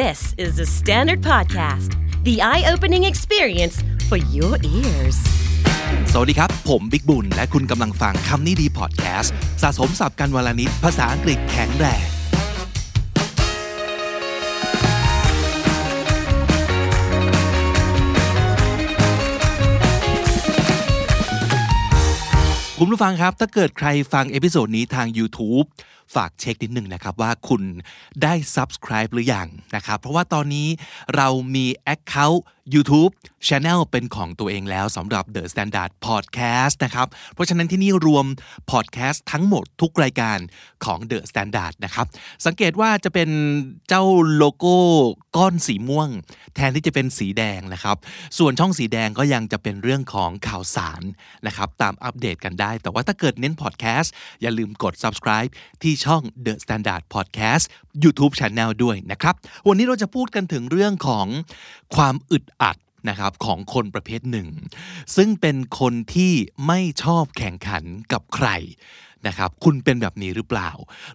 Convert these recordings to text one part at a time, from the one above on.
This is the Standard Podcast, the eye opening experience for your ears. สวัสดีครับ ผมบิ๊กบุญ และคุณกำลังฟังคำนี้ดีพอดแคสต์สะสมศัพท์กันวันละนิดภาษาอังกฤษแข็งแรงคุณผู้ฟังครับ ถ้าเกิดใครฟัง episode นี้ทาง YouTube ฝากเช็คนิดหนึ่งนะครับว่าคุณได้ subscribe หรือยังนะครับ เพราะว่าตอนนี้เรามี Account YouTube Channel เป็นของตัวเองแล้วสำหรับ The Standard Podcast นะครับ เพราะฉะนั้นที่นี่รวม Podcast ทั้งหมดทุกรายการของ The Standard นะครับ สังเกตว่าจะเป็นเจ้าโลโก้ก้อนสีม่วง แทนที่จะเป็นสีแดงนะครับ ส่วนช่องสีแดงก็ยังจะเป็นเรื่องของข่าวสารนะครับ ตามอัปเดตกันได้ แต่ว่าถ้าเกิดเน้น Podcast อย่าลืมกด subscribe ที่ช่อง The Standard Podcast YouTube Channel ด้วยนะครับ วันนี้เราจะพูดกันถึงเรื่องของความอึดอัดนะครับของคนประเภทหนึ่ง ซึ่งเป็นคนที่ไม่ชอบแข่งขันกับใคร นะครับคุณเป็นแบบนี้หรือเปล่า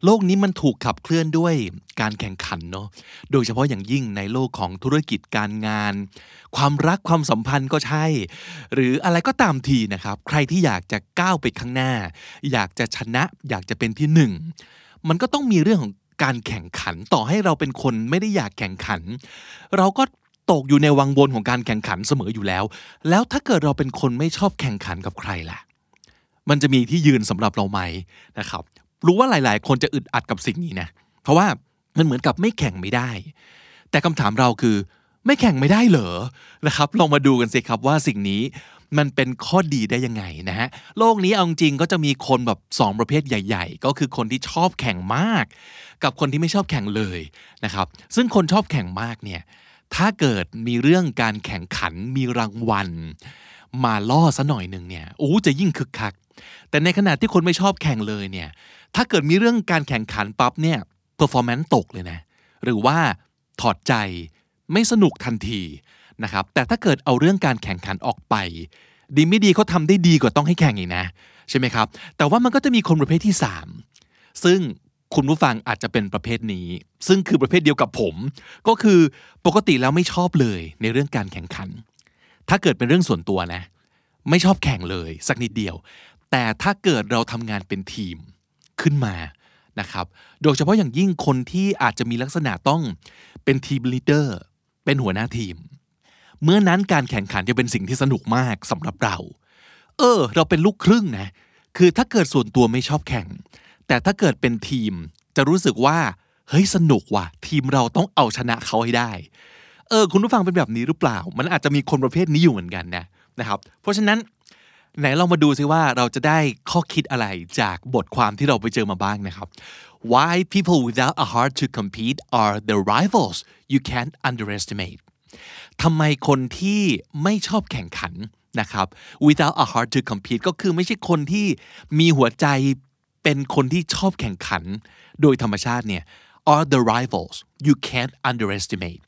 โลกนี้มันถูกขับเคลื่อนด้วยการแข่งขันเนาะโดยเฉพาะอย่างยิ่งในโลกของธุรกิจการงาน ความรักความสัมพันธ์ก็ใช่ หรืออะไรก็ตามทีนะครับ ใครที่อยากจะก้าวไปข้างหน้า อยากจะชนะอยากจะเป็นที่หนึ่งมันก็ต้องมีเรื่องของการแข่งขันต่อให้เราเป็นคนไม่ได้อยากแข่งขัน เราก็ตกอยู่ในวังวนของการแข่งขันเสมออยู่แล้ว แล้วถ้าเกิดเราเป็นคนไม่ชอบแข่งขันกับใครล่ะ มันจะมีที่ยืนสำหรับเราไหมนะครับ รู้ว่าหลาย ๆ คนจะอึดอัดกับสิ่งนี้นะ เพราะว่ามันเหมือนกับไม่แข่งไม่ได้ แต่คำถามเราคือไม่แข่งไม่ได้เหรอนะครับลองมาดูกันสิครับว่าสิ่งนี้มันเป็นข้อดีได้ยังไงนะฮะโลกนี้เอาจริงก็จะมีคนแบบสองประเภทใหญ่ ๆ ก็คือคนที่ชอบแข่งมาก กับคนที่ไม่ชอบแข่งเลยนะครับซึ่งคนชอบแข่งมากเนี่ยถ้าเกิดมีเรื่องการแข่งขันมีรางวัล มาล่อซะหน่อยหนึ่งเนี่ยโอ้จะยิ่งคึกคัก แต่ในขณะที่คนไม่ชอบแข่งเลยเนี่ยถ้าเกิดมีเรื่องการแข่งขันปั๊บเนี่ย performance ตกเลยนะ หรือว่าถอดใจไม่สนุกทันทีนะครับแต่ถ้าเกิดเอาเรื่องการแข่งขันออกไป ดีไม่ดีเขาทำได้ดีกว่าต้องให้แข่งอีกนะ ใช่ไหมครับ แต่ว่ามันก็จะมีคนประเภทที่ 3 ซึ่งคุณผู้ฟังอาจจะเป็นประเภทนี้ ซึ่งคือประเภทเดียวกับผม ก็คือปกติแล้วไม่ชอบเลยในเรื่องการแข่งขัน ถ้าเกิดเป็นเรื่องส่วนตัวนะ ไม่ชอบแข่งเลย สักนิดเดียว แต่ถ้าเกิดเราทำงานเป็นทีมขึ้นมานะครับ โดยเฉพาะอย่างยิ่งคนที่อาจจะมีลักษณะต้องเป็นทีมลีดเดอร์เป็นหัวหน้าทีม เมื่อนั้นการแข่งขันจะเป็นสิ่งที่สนุกมากสำหรับเรา เออ เราเป็นลูกครึ่งนะ คือถ้าเกิดส่วนตัวไม่ชอบแข่ง แต่ถ้าเกิดเป็นทีมจะรู้สึกว่าเฮ้ยสนุกว่ะ ทีมเราต้องเอาชนะเขาให้ได้ เออ คุณผู้ฟังเป็นแบบนี้หรือเปล่า มันอาจจะมีคนประเภทนี้อยู่เหมือนกันนะนะครับ เพราะฉะนั้น ไหนเรามาดูซิว่าเราจะได้ข้อคิดอะไรจากบทความที่เราไปเจอมาบ้างนะครับ Why people without a heart to compete are the rivals you can't underestimate ทำไมคนที่ไม่ชอบแข่งขันนะครับ without a heart to compete ก็คือไม่ใช่คนที่มีหัวใจเป็นคนที่ชอบแข่งขัน โดยธรรมชาติเนี่ย are the rivals you can't underestimate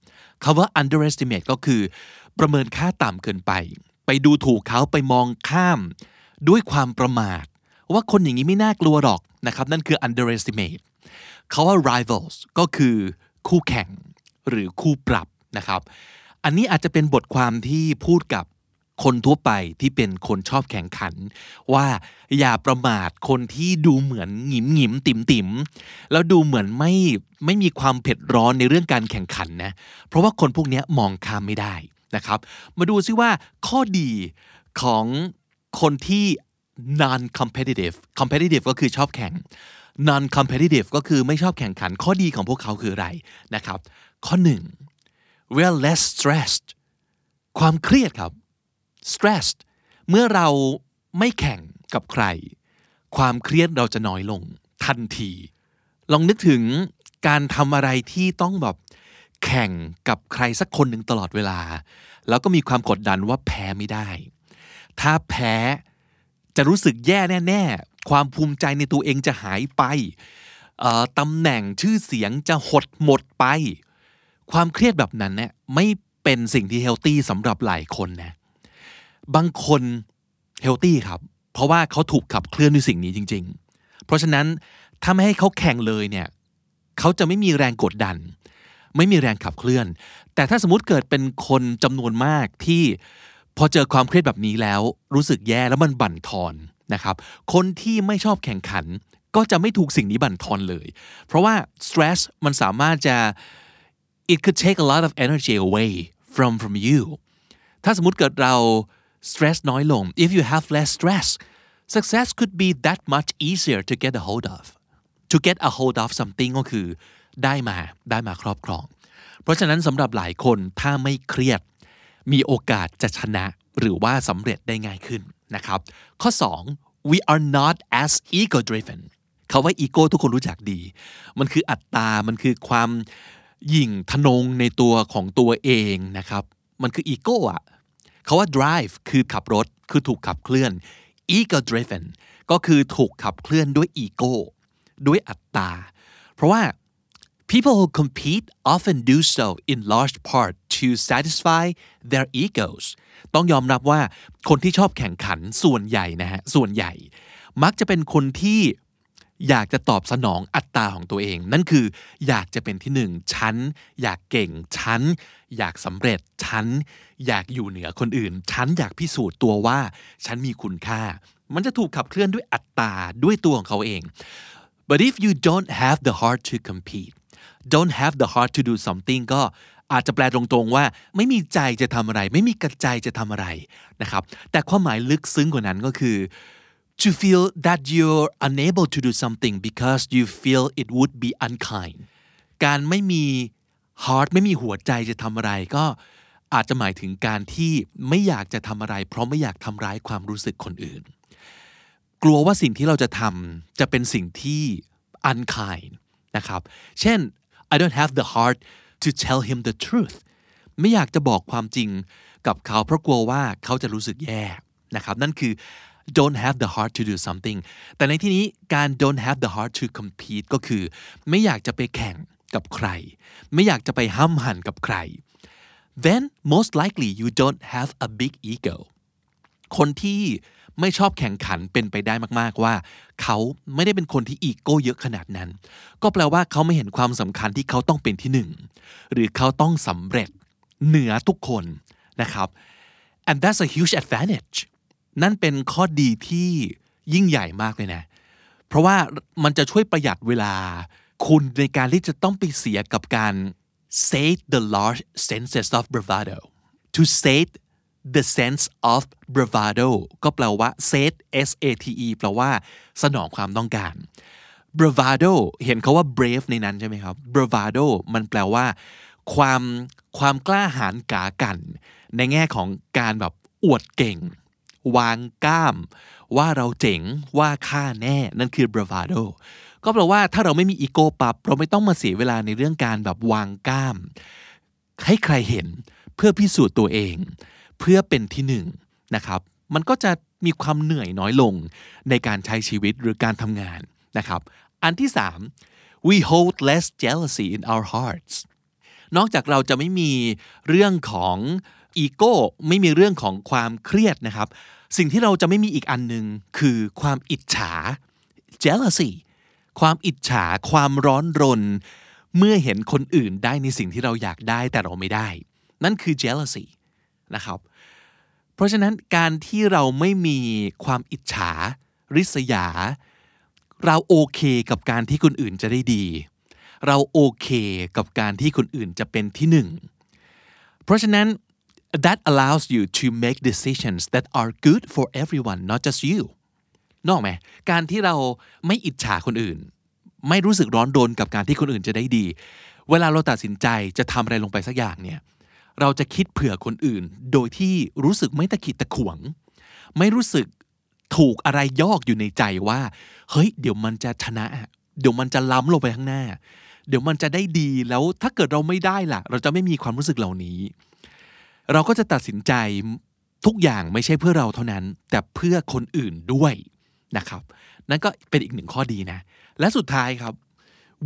คำว่า underestimate ก็คือประเมินค่าต่ำเกินไป ไปดูถูกเขาไปมองข้าม ด้วยความประมาท ว่าคนอย่างนี้ไม่น่ากลัวหรอกนะครับ นั่นคือ underestimate เขาว่า rivals ก็คือคู่แข่งหรือคู่ปรับนะครับ อันนี้อาจจะเป็นบทความที่พูดกับคนทั่วไปที่เป็นคนชอบแข่งขัน ว่าอย่าประมาทคนที่ดูเหมือนหงิมหงิมติ่มติ่มแล้วดูเหมือนไม่ไม่มีความเผ็ดร้อนในเรื่องการแข่งขันนะเพราะว่าคนพวกนี้มองข้ามไม่ได้ นะครับ มาดูซิว่าข้อดีของคนที่ non competitive competitive ก็คือชอบแข่ง non competitive ก็คือไม่ชอบแข่งขัน ข้อดีของพวกเขาคืออะไรนะครับ ข้อหนึ่ง we're less stressed ความเครียดครับ stressed เมื่อเราไม่แข่งกับใคร ความเครียดเราจะน้อยลงทันที ลองนึกถึงการทำอะไรที่ต้องแบบ แข่งกับใครสักคนหนึ่งตลอดเวลา แล้วก็มีความกดดันว่าแพ้ไม่ได้ ถ้าแพ้จะรู้สึกแย่แน่ๆ ความภูมิใจในตัวเองจะหายไปตำแหน่งชื่อเสียงจะหดหมดไป ความเครียดแบบนั้นเนี่ยไม่เป็นสิ่งที่ healthy สำหรับหลายคนนะบางคน healthy ครับ เพราะว่าเขาถูกขับเคลื่อนด้วยสิ่งนี้จริง ๆ เพราะฉะนั้นถ้าไม่ให้เขาแข่งเลยเนี่ยเขาจะไม่มีแรงกดดัน ไม่มีแรงขับเคลื่อน แต่ถ้าสมมติเกิดเป็นคนจำนวนมากที่พอเจอความเครียดแบบนี้แล้ว รู้สึกแย่แล้วมันบั่นทอนนะครับ คนที่ไม่ชอบแข่งขัน ก็จะไม่ถูกสิ่งนี้บั่นทอนเลย เพราะว่า stress มันสามารถจะ it could take a lot of energy away from from you ถ้าสมมติเกิดเรา stress น้อยลง if you have less stress success could be that much easier to get a hold of to get a hold of something ก็คือ ได้มาได้มาครอบครอง เพราะฉะนั้นสำหรับหลายคนถ้าไม่เครียด มีโอกาสจะชนะหรือว่าสำเร็จได้ง่ายขึ้นนะครับ ข้อ 2 we are not as ego driven คาว่าอีโก้ทุกคนรู้จักดี มันคืออัตตา มันคือความหยิ่งทนงในตัวของตัวเองนะครับ มันคืออีโก้อะคาว่า drive คือขับรถ คือถูกขับเคลื่อน ego driven ก็คือถูกขับเคลื่อนด้วยอีโก้ ด้วยอัตตา เพราะว่า people who compete often do so in large part to satisfy their egos ต้องยอมรับว่าคนที่ชอบแข่งขันส่วนใหญ่นะฮะส่วนใหญ่ มักจะเป็นคนที่อยากจะตอบสนองอัตตาของตัวเอง นั่นคืออยากจะเป็นที่หนึ่งฉันอยากเก่งฉันอยากสำเร็จฉันอยากอยู่เหนือคนอื่นฉันอยากพิสูจน์ตัวว่าฉันมีคุณค่า มันจะถูกขับเคลื่อนด้วยอัตตาด้วยตัวของเขาเอง but if you don't have the heart to compete don't have the heart to do something ก็อาจจะแปลตรงๆว่า ไม่มีใจจะทำอะไร ไม่มีกระใจจะทำอะไรนะครับ แต่ความหมายลึกซึ้งกว่านั้นก็คือ to feel that you're unable to do something because you feel it would be unkind การไม่มี heart ไม่มีหัวใจจะทำอะไรก็อาจจะหมายถึงการที่ไม่อยากจะทำอะไร เพราะไม่อยากทำร้ายความรู้สึกคนอื่น กลัวว่าสิ่งที่เราจะทำจะเป็นสิ่งที่ unkind นะครับ เช่น I don't have the heart to tell him the truth ไม่อยากจะบอกความจริงกับเขาเพราะกลัวว่าเขาจะรู้สึกแย่นะครับนั่นคือ don't have the heart to do something แต่ในที่นี้การ don't have the heart to compete ก็คือ ไม่อยากจะไปแข่งกับใคร ไม่อยากจะไปห้ำหั่นกับใคร then most likely you don't have a big ego คนที่ ไม่ชอบแข่งขันเป็นไปได้มากๆว่า เขาไม่ได้เป็นคนที่อีโก้เยอะขนาดนั้น ก็แปลว่าเขาไม่เห็นความสำคัญที่เขาต้องเป็นที่หนึ่งหรือเขาต้องสำเร็จเหนือทุกคนนะครับ and that's a huge advantage นั่นเป็นข้อดีที่ยิ่งใหญ่มากเลยนะ เพราะว่ามันจะช่วยประหยัดเวลา คุณในการที่จะต้องไปเสียกับการ sate the large senses of bravado to sate the sense of bravado ก็แปลว่า sate s a t e แปลว่า สนองความต้องการ bravado เห็นเขาว่า brave ในนั้นใช่ไหมครับ bravado มันแปลว่า ความความกล้าหาญกากัน ในแง่ของการแบบอวดเก่ง วางก้าม ว่าเราเจ๋งว่าข้าแน่นั่นคือ bravado ก็แปลว่าถ้าเราไม่มีอีโก้ปับเราไม่ต้องมาเสียเวลาในเรื่องการแบบวางก้าม ให้ใครเห็นเพื่อพิสูจน์ตัวเอง เพื่อเป็นที่หนึ่งนะครับมันก็จะมีความเหนื่อยน้อยลงในการใช้ชีวิตหรือการทำงานนะครับอันที่สาม we hold less jealousy in our hearts นอกจากเราจะไม่มีเรื่องของอีโก้ไม่มีเรื่องของความเครียดนะครับ สิ่งที่เราจะไม่มีอีกอันหนึ่งคือความอิจฉา jealousy ความอิจฉาความร้อนรน เมื่อเห็นคนอื่นได้ในสิ่งที่เราอยากได้แต่เราไม่ได้ นั่นคือ jealousy นะครับ เพราะฉะนั้นการที่เราไม่มีความอิจฉา ริษยา เราโอเคกับการที่คนอื่นจะได้ดี เราโอเคกับการที่คนอื่นจะเป็นที่หนึ่ง เพราะฉะนั้น that allows you to make decisions that are good for everyone not just you นอกไหมการที่เราไม่อิจฉาคนอื่น ไม่รู้สึกร้อนรนกับการที่คนอื่นจะได้ดี เวลาเราตัดสินใจจะทำอะไรลงไปสักอย่างเนี่ย เราจะคิดเผื่อคนอื่น โดยที่รู้สึกไม่ตะขิดตะขวง ไม่รู้สึกถูกอะไรยอกอยู่ในใจว่า เฮ้ย เดี๋ยวมันจะชนะ เดี๋ยวมันจะล้ำลงไปข้างหน้า เดี๋ยวมันจะได้ดีแล้วถ้าเกิดเราไม่ได้ล่ะ เราจะไม่มีความรู้สึกเหล่านี้ เราก็จะตัดสินใจทุกอย่างไม่ใช่เพื่อเราเท่านั้น แต่เพื่อคนอื่นด้วยนะครับ นั่นก็เป็นอีกหนึ่งข้อดีนะ และสุดท้ายครับ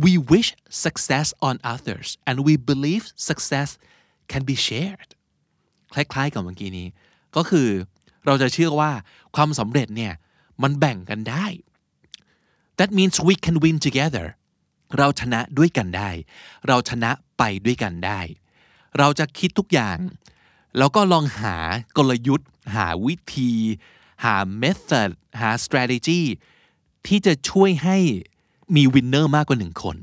we wish success on others and we believe success can be shared คล้ายๆกับเมื่อกี้นี้ ก็คือเราจะเชื่อว่าความสำเร็จเนี่ยมันแบ่งกันได้ that means we can win together เราชนะด้วยกันได้ เราชนะไปด้วยกันได้ เราจะคิดทุกอย่าง แล้วก็ลองหากลยุทธ์ หาวิธี หา method หา strategy ที่จะช่วยให้มี winner มากกว่าหนึ่งคน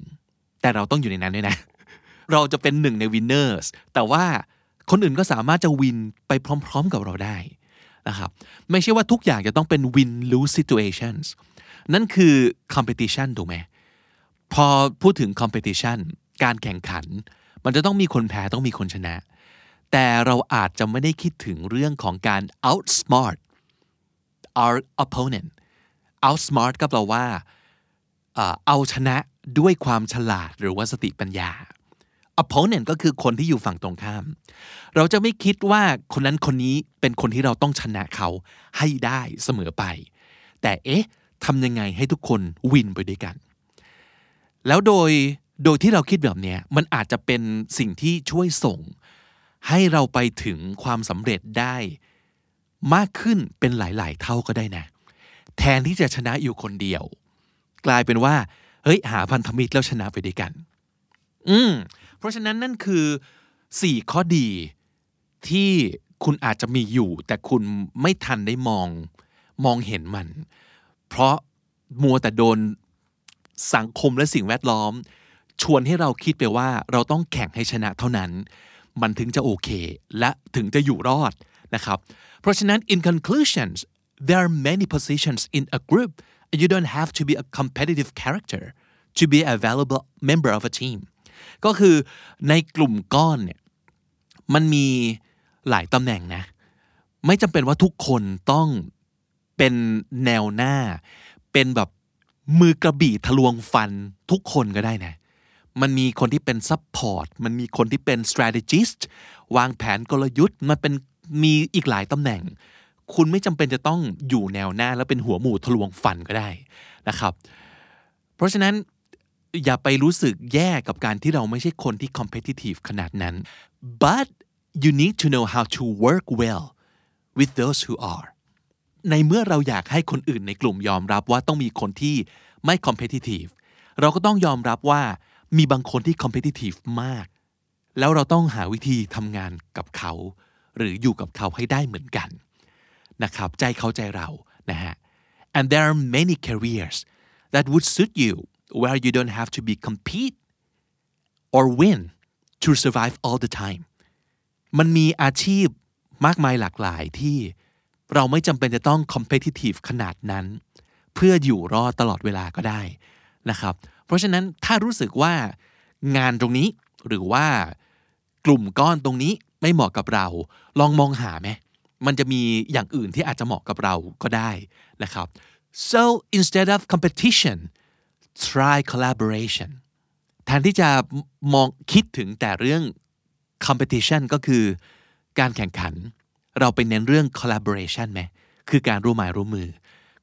แต่เราต้องอยู่ในนั้นด้วยนะ เราจะเป็นหนึ่งใน winners แต่ว่าคนอื่นก็สามารถจะ win ไปพร้อม ๆ กับเราได้นะครับไม่ใช่ว่าทุกอย่างจะต้องเป็น win lose situations นั่นคือ competition ถูกไหมพอพูดถึง competition การแข่งขัน มันจะต้องมีคนแพ้ต้องมีคนชนะ แต่เราอาจจะไม่ได้คิดถึงเรื่องของการ outsmart our opponent outsmart ก็แปลว่าเอ่อเอาชนะด้วยความฉลาดหรือว่าสติปัญญา opponent ก็คือคนที่อยู่ฝั่งตรงข้าม เราจะไม่คิดว่าคนนั้นคนนี้เป็นคนที่เราต้องชนะเขาให้ได้เสมอไป แต่เอ๊ะทำยังไงให้ทุกคนวินไปด้วยกัน แล้วโดยโดยที่เราคิดแบบนี้มันอาจจะเป็นสิ่งที่ช่วยส่ง ให้เราไปถึงความสำเร็จได้ มากขึ้นเป็นหลาย ๆ เท่าก็ได้นะ แทนที่จะชนะอยู่คนเดียว กลายเป็นว่า เฮ้ย หาพันธมิตรแล้วชนะไปด้วยกัน อืม เพราะฉะนั้นนั่นคือสี่ข้อดีที่คุณอาจจะมีอยู่ แต่คุณไม่ทันได้มองมองเห็นมัน เพราะมัวแต่โดนสังคมและสิ่งแวดล้อม ชวนให้เราคิดไปว่าเราต้องแข่งให้ชนะเท่านั้น มันถึงจะโอเค และถึงจะอยู่รอดนะครับ เพราะฉะนั้น in conclusions there are many positions in a group and you don't have to be a competitive character to be a valuable member of a team ก็คือในกลุ่มก้อนเนี่ยมันมีหลายตำแหน่งนะ ไม่จำเป็นว่าทุกคนต้องเป็นแนวหน้า เป็นแบบมือกระบี่ทะลวงฟันทุกคนก็ได้นะ มันมีคนที่เป็น support มันมีคนที่เป็น strategist วางแผนกลยุทธ์ มันเป็นมีอีกหลายตำแหน่ง คุณไม่จำเป็นจะต้องอยู่แนวหน้าแล้วเป็นหัวหมู่ทะลวงฟันก็ได้นะครับ เพราะฉะนั้น อย่าไปรู้สึกแย่กับการที่เราไม่ใช่คนที่ competitive ขนาดนั้น but you need to know how to work well with those who are ในเมื่อเราอยากให้คนอื่นในกลุ่มยอมรับว่าต้องมีคนที่ไม่ competitive เราก็ต้องยอมรับว่ามีบางคนที่ competitive มาก แล้วเราต้องหาวิธีทำงานกับเขา หรืออยู่กับเขาให้ได้เหมือนกันนะครับใจเขาใจเรานะฮะ and there are many careers that would suit you where you don't have to be compete or win to survive all the time มันมีอาชีพมากมายหลากหลายที่เราไม่จำเป็นจะต้อง competitive ขนาดนั้น เพื่ออยู่รอดตลอดเวลาก็ได้นะครับ เพราะฉะนั้นถ้ารู้สึกว่างานตรงนี้หรือว่ากลุ่มก้อนตรงนี้ไม่เหมาะกับเรา ลองมองหาไหมมันจะมีอย่างอื่นที่อาจจะเหมาะกับเราก็ได้นะครับ so instead of competition try collaboration แทนที่จะมองคิดถึงแต่เรื่อง competition ก็คือการแข่งขัน เราไปเน้นเรื่อง collaboration ไหมคือการร่วมมือร่วมมือ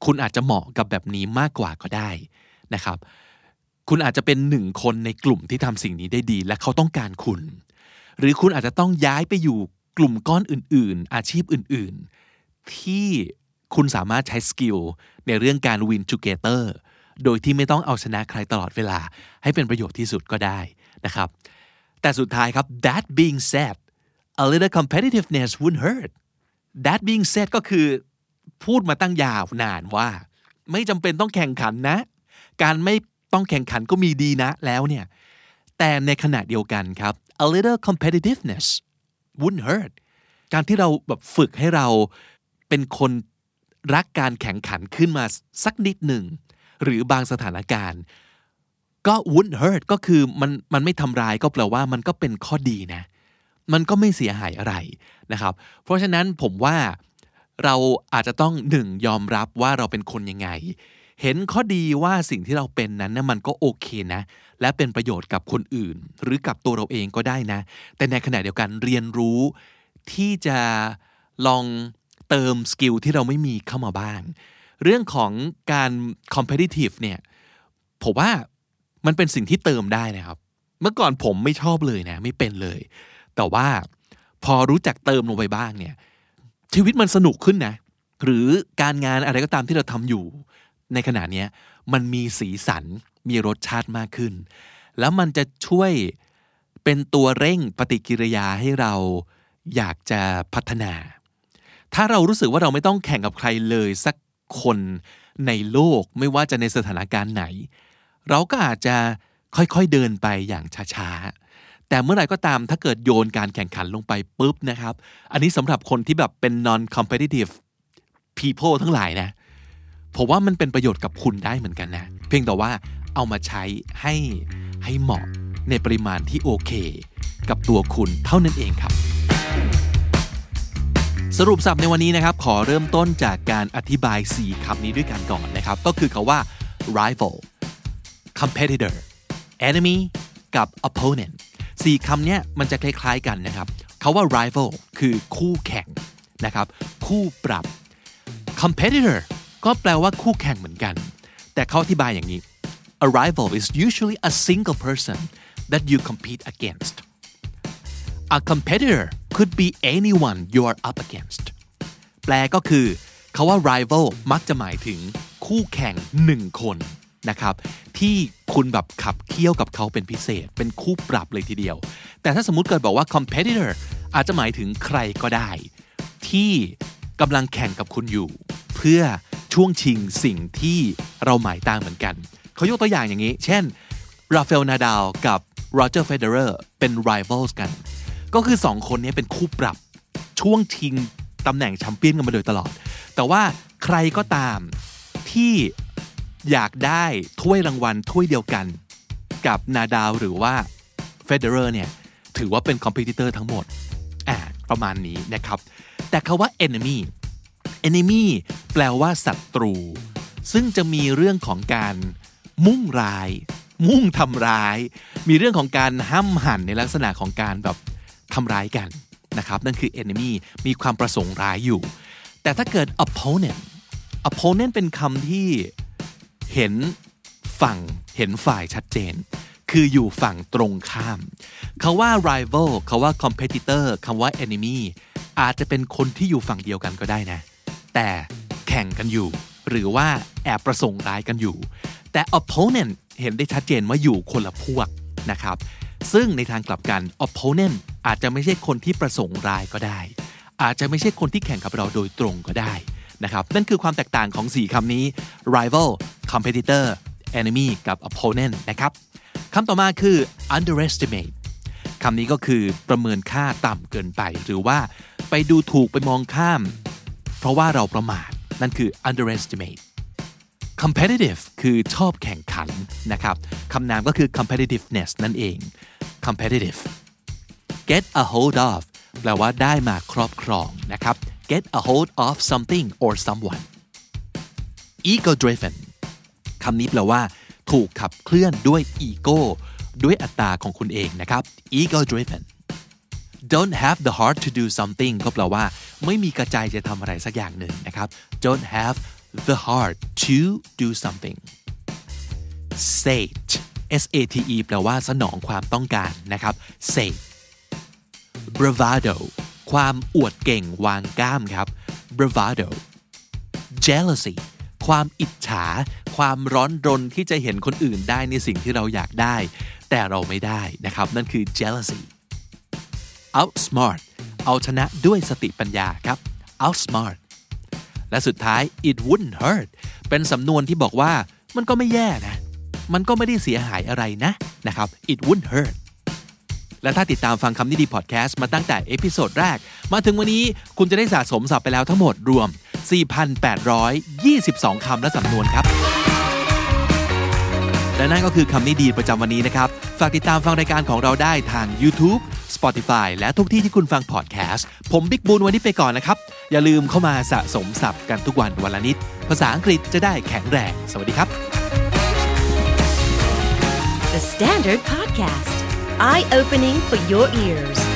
คุณอาจจะเหมาะกับแบบนี้มากกว่าก็ได้นะครับ คุณอาจจะเป็นหนึ่งคนในกลุ่มที่ทำสิ่งนี้ได้ดี และเขาต้องการคุณ หรือคุณอาจจะต้องย้ายไปอยู่กลุ่มก้อนอื่น ๆ อาชีพอื่น ๆ ที่คุณสามารถใช้สกิลในเรื่องการ win together โดยที่ไม่ต้องเอาชนะใครตลอดเวลา ให้เป็นประโยชน์ที่สุดก็ได้นะครับ แต่สุดท้ายครับ that being said a little competitiveness wouldn't hurt that being said ก็คือพูดมาตั้งยาวนานว่า ไม่จำเป็นต้องแข่งขันนะ การไม่ต้องแข่งขันก็มีดีนะแล้วเนี่ย แต่ในขณะเดียวกันครับ a little competitiveness wouldn't hurt การที่เราแบบฝึกให้เราเป็นคนรักการแข่งขันขึ้นมาสักนิดหนึ่ง หรือบางสถานการณ์ ก็ wouldn't hurt ก็คือมันมันไม่ทำร้ายก็แปลว่ามันก็เป็นข้อดีนะ มันก็ไม่เสียหายอะไรนะครับ เพราะฉะนั้นผมว่าเราอาจจะต้องหนึ่งยอมรับว่าเราเป็นคนยังไง เห็นข้อดีว่าสิ่งที่เราเป็นนั้นนะมันก็โอเคนะ และเป็นประโยชน์กับคนอื่น หรือกับตัวเราเองก็ได้นะ แต่ในขณะเดียวกันเรียนรู้ที่จะลองเติมสกิลที่เราไม่มีเข้ามาบ้าง เรื่องของการ competitive เนี่ยผมว่ามันเป็นสิ่งที่เติมได้นะครับ เมื่อก่อนผมไม่ชอบเลยนะ ไม่เป็นเลย แต่ว่าพอรู้จักเติมลงไปบ้างเนี่ย ชีวิตมันสนุกขึ้นนะ หรือการงานอะไรก็ตามที่เราทำอยู่ ในขณะนี้มันมีสีสันมีรสชาติมากขึ้น แล้วมันจะช่วยเป็นตัวเร่งปฏิกิริยาให้เราอยากจะพัฒนา ถ้าเรารู้สึกว่าเราไม่ต้องแข่งกับใครเลยสัก คนในโลกไม่ว่าจะในสถานการณ์ไหน เราก็อาจจะค่อยๆเดินไปอย่างช้าๆ แต่เมื่อไหร่ก็ตามถ้าเกิดโยนการแข่งขันลงไปปุ๊บนะครับ อันนี้สำหรับคนที่แบบเป็น non competitive people ทั้งหลายนะ ผมว่ามันเป็นประโยชน์กับคุณได้เหมือนกันนะ เพียงแต่ว่าเอามาใช้ให้ให้เหมาะในปริมาณที่โอเค กับตัวคุณเท่านั้นเองครับ สรุปสับในวันนี้นะครับ ขอเริ่มต้นจากการอธิบาย 4คำนี้ด้วยกันก่อนนะครับ ก็คือคาว่า rival competitor enemy กับ opponent สี่คำเนี้ยมันจะคล้าย ๆ กันนะครับคาว่า rival คือคู่แข่งนะครับ คู่ปรับ competitor ก็แปลว่าคู่แข่งเหมือนกัน แต่เขาอธิบายอย่างนี้ a rival is usually a single person that you compete against a competitor could be anyone you are up against แปลก็คือคำว่า rival มักจะหมายถึงคู่แข่งหนึ่งคนนะครับที่คุณแบบขับเคี่ยวกับเขาเป็นพิเศษ เป็นคู่ปรับเลยทีเดียว แต่ถ้าสมมติเกิดบอกว่า competitor อาจจะหมายถึงใครก็ได้ ที่กำลังแข่งกับคุณอยู่ เพื่อช่วงชิงสิ่งที่เราหมายตามเหมือนกัน เขายกตัวอย่างอย่างนี้ เช่นราฟาเอลนาดาลกับโรเจอร์เฟเดอร์เป็น rivals กัน ก็คือสองคนนี้เป็นคู่ปรับช่วงชิงตำแหน่งแชมเปี้ยนกันมาโดยตลอด แต่ว่าใครก็ตามที่อยากได้ถ้วยรางวัลถ้วยเดียวกันกับนาดาลหรือว่าเฟเดอร์เนี่ยถือว่าเป็น competitor ทั้งหมดอ่าประมาณนี้นะครับ แต่คำว่า enemy enemy แปลว่าศัตรู ซึ่งจะมีเรื่องของการมุ่งร้าย มุ่งทำร้าย มีเรื่องของการห้ำหั่นในลักษณะของการแบบ ทำร้ายกันนะครับนั่นคือ enemy มีความประสงค์ร้ายอยู่ แต่ถ้าเกิด opponent opponent เป็นคำที่เห็นฝั่งเห็นฝ่ายชัดเจน คืออยู่ฝั่งตรงข้ามคาว่า rival คาว่า competitor คำว่า enemy อาจจะเป็นคนที่อยู่ฝั่งเดียวกันก็ได้นะ แต่แข่งกันอยู่ หรือว่าแอบประสงค์ร้ายกันอยู่ แต่ opponent เห็นได้ชัดเจนว่าอยู่คนละพวกนะครับ ซึ่งในทางกลับกัน opponent อาจจะไม่ใช่คนที่ประสงค์ร้ายก็ได้ อาจจะไม่ใช่คนที่แข่งกับเราโดยตรงก็ได้นะครับนั่นคือความแตกต่างของ 4คำนี้ rival competitor enemy กับ opponent นะครับคำต่อมาคือ underestimate คำนี้ก็คือประเมินค่าต่ำเกินไป หรือว่าไปดูถูกไปมองข้าม เพราะว่าเราประมาทนั่นคือ underestimate competitive คือชอบแข่งขันนะครับคำนามก็คือ competitiveness นั่นเอง competitive get a hold of แปลว่าได้มาครอบครองนะครับ get a hold of something or someone ego driven คำนี้แปลว่า ถูกขับเคลื่อนด้วยอีโก้ด้วยอัตตาของคุณเองนะครับ ego driven don't have the heart to do something ก็แปลว่า ไม่มีกระใจจะทำอะไรสักอย่างหนึ่งนะครับ don't have the heart to do something sate s a t e แปลว่าสนองความต้องการนะครับ sate bravado ความอวดเก่งวางก้ามครับ bravado jealousy ความอิจฉา ความร้อนรนที่จะเห็นคนอื่นได้ในสิ่งที่เราอยากได้ แต่เราไม่ได้นะครับ นั่นคือ jealousy outsmart เอาชนะด้วยสติปัญญาครับ outsmart และสุดท้าย it wouldn't hurt เป็นสำนวนที่บอกว่ามันก็ไม่แย่นะ มันก็ไม่ได้เสียหายอะไรนะนะครับ it wouldn't hurt และถ้าติดตามฟังคำนี้ดีพอดแคสต์มาตั้งแต่ episode แรก มาถึงวันนี้คุณจะได้สะสมศัพท์ไปแล้วทั้งหมดรวม 4,822 คำและสำนวนครับ และนั่นก็คือคำนี้ดีประจำวันนี้นะครับ ฝากติดตามฟังรายการของเราได้ทาง YouTube Spotify และทุกที่ที่คุณฟังพอดแคสต์ ผมบิ๊กบูลวันนี้ไปก่อนนะครับ อย่าลืมเข้ามาสะสมศัพท์กันทุกวันวันละนิด ภาษาอังกฤษจะได้แข็งแรง สวัสดีครับ The Standard Podcast, eye opening for your ears.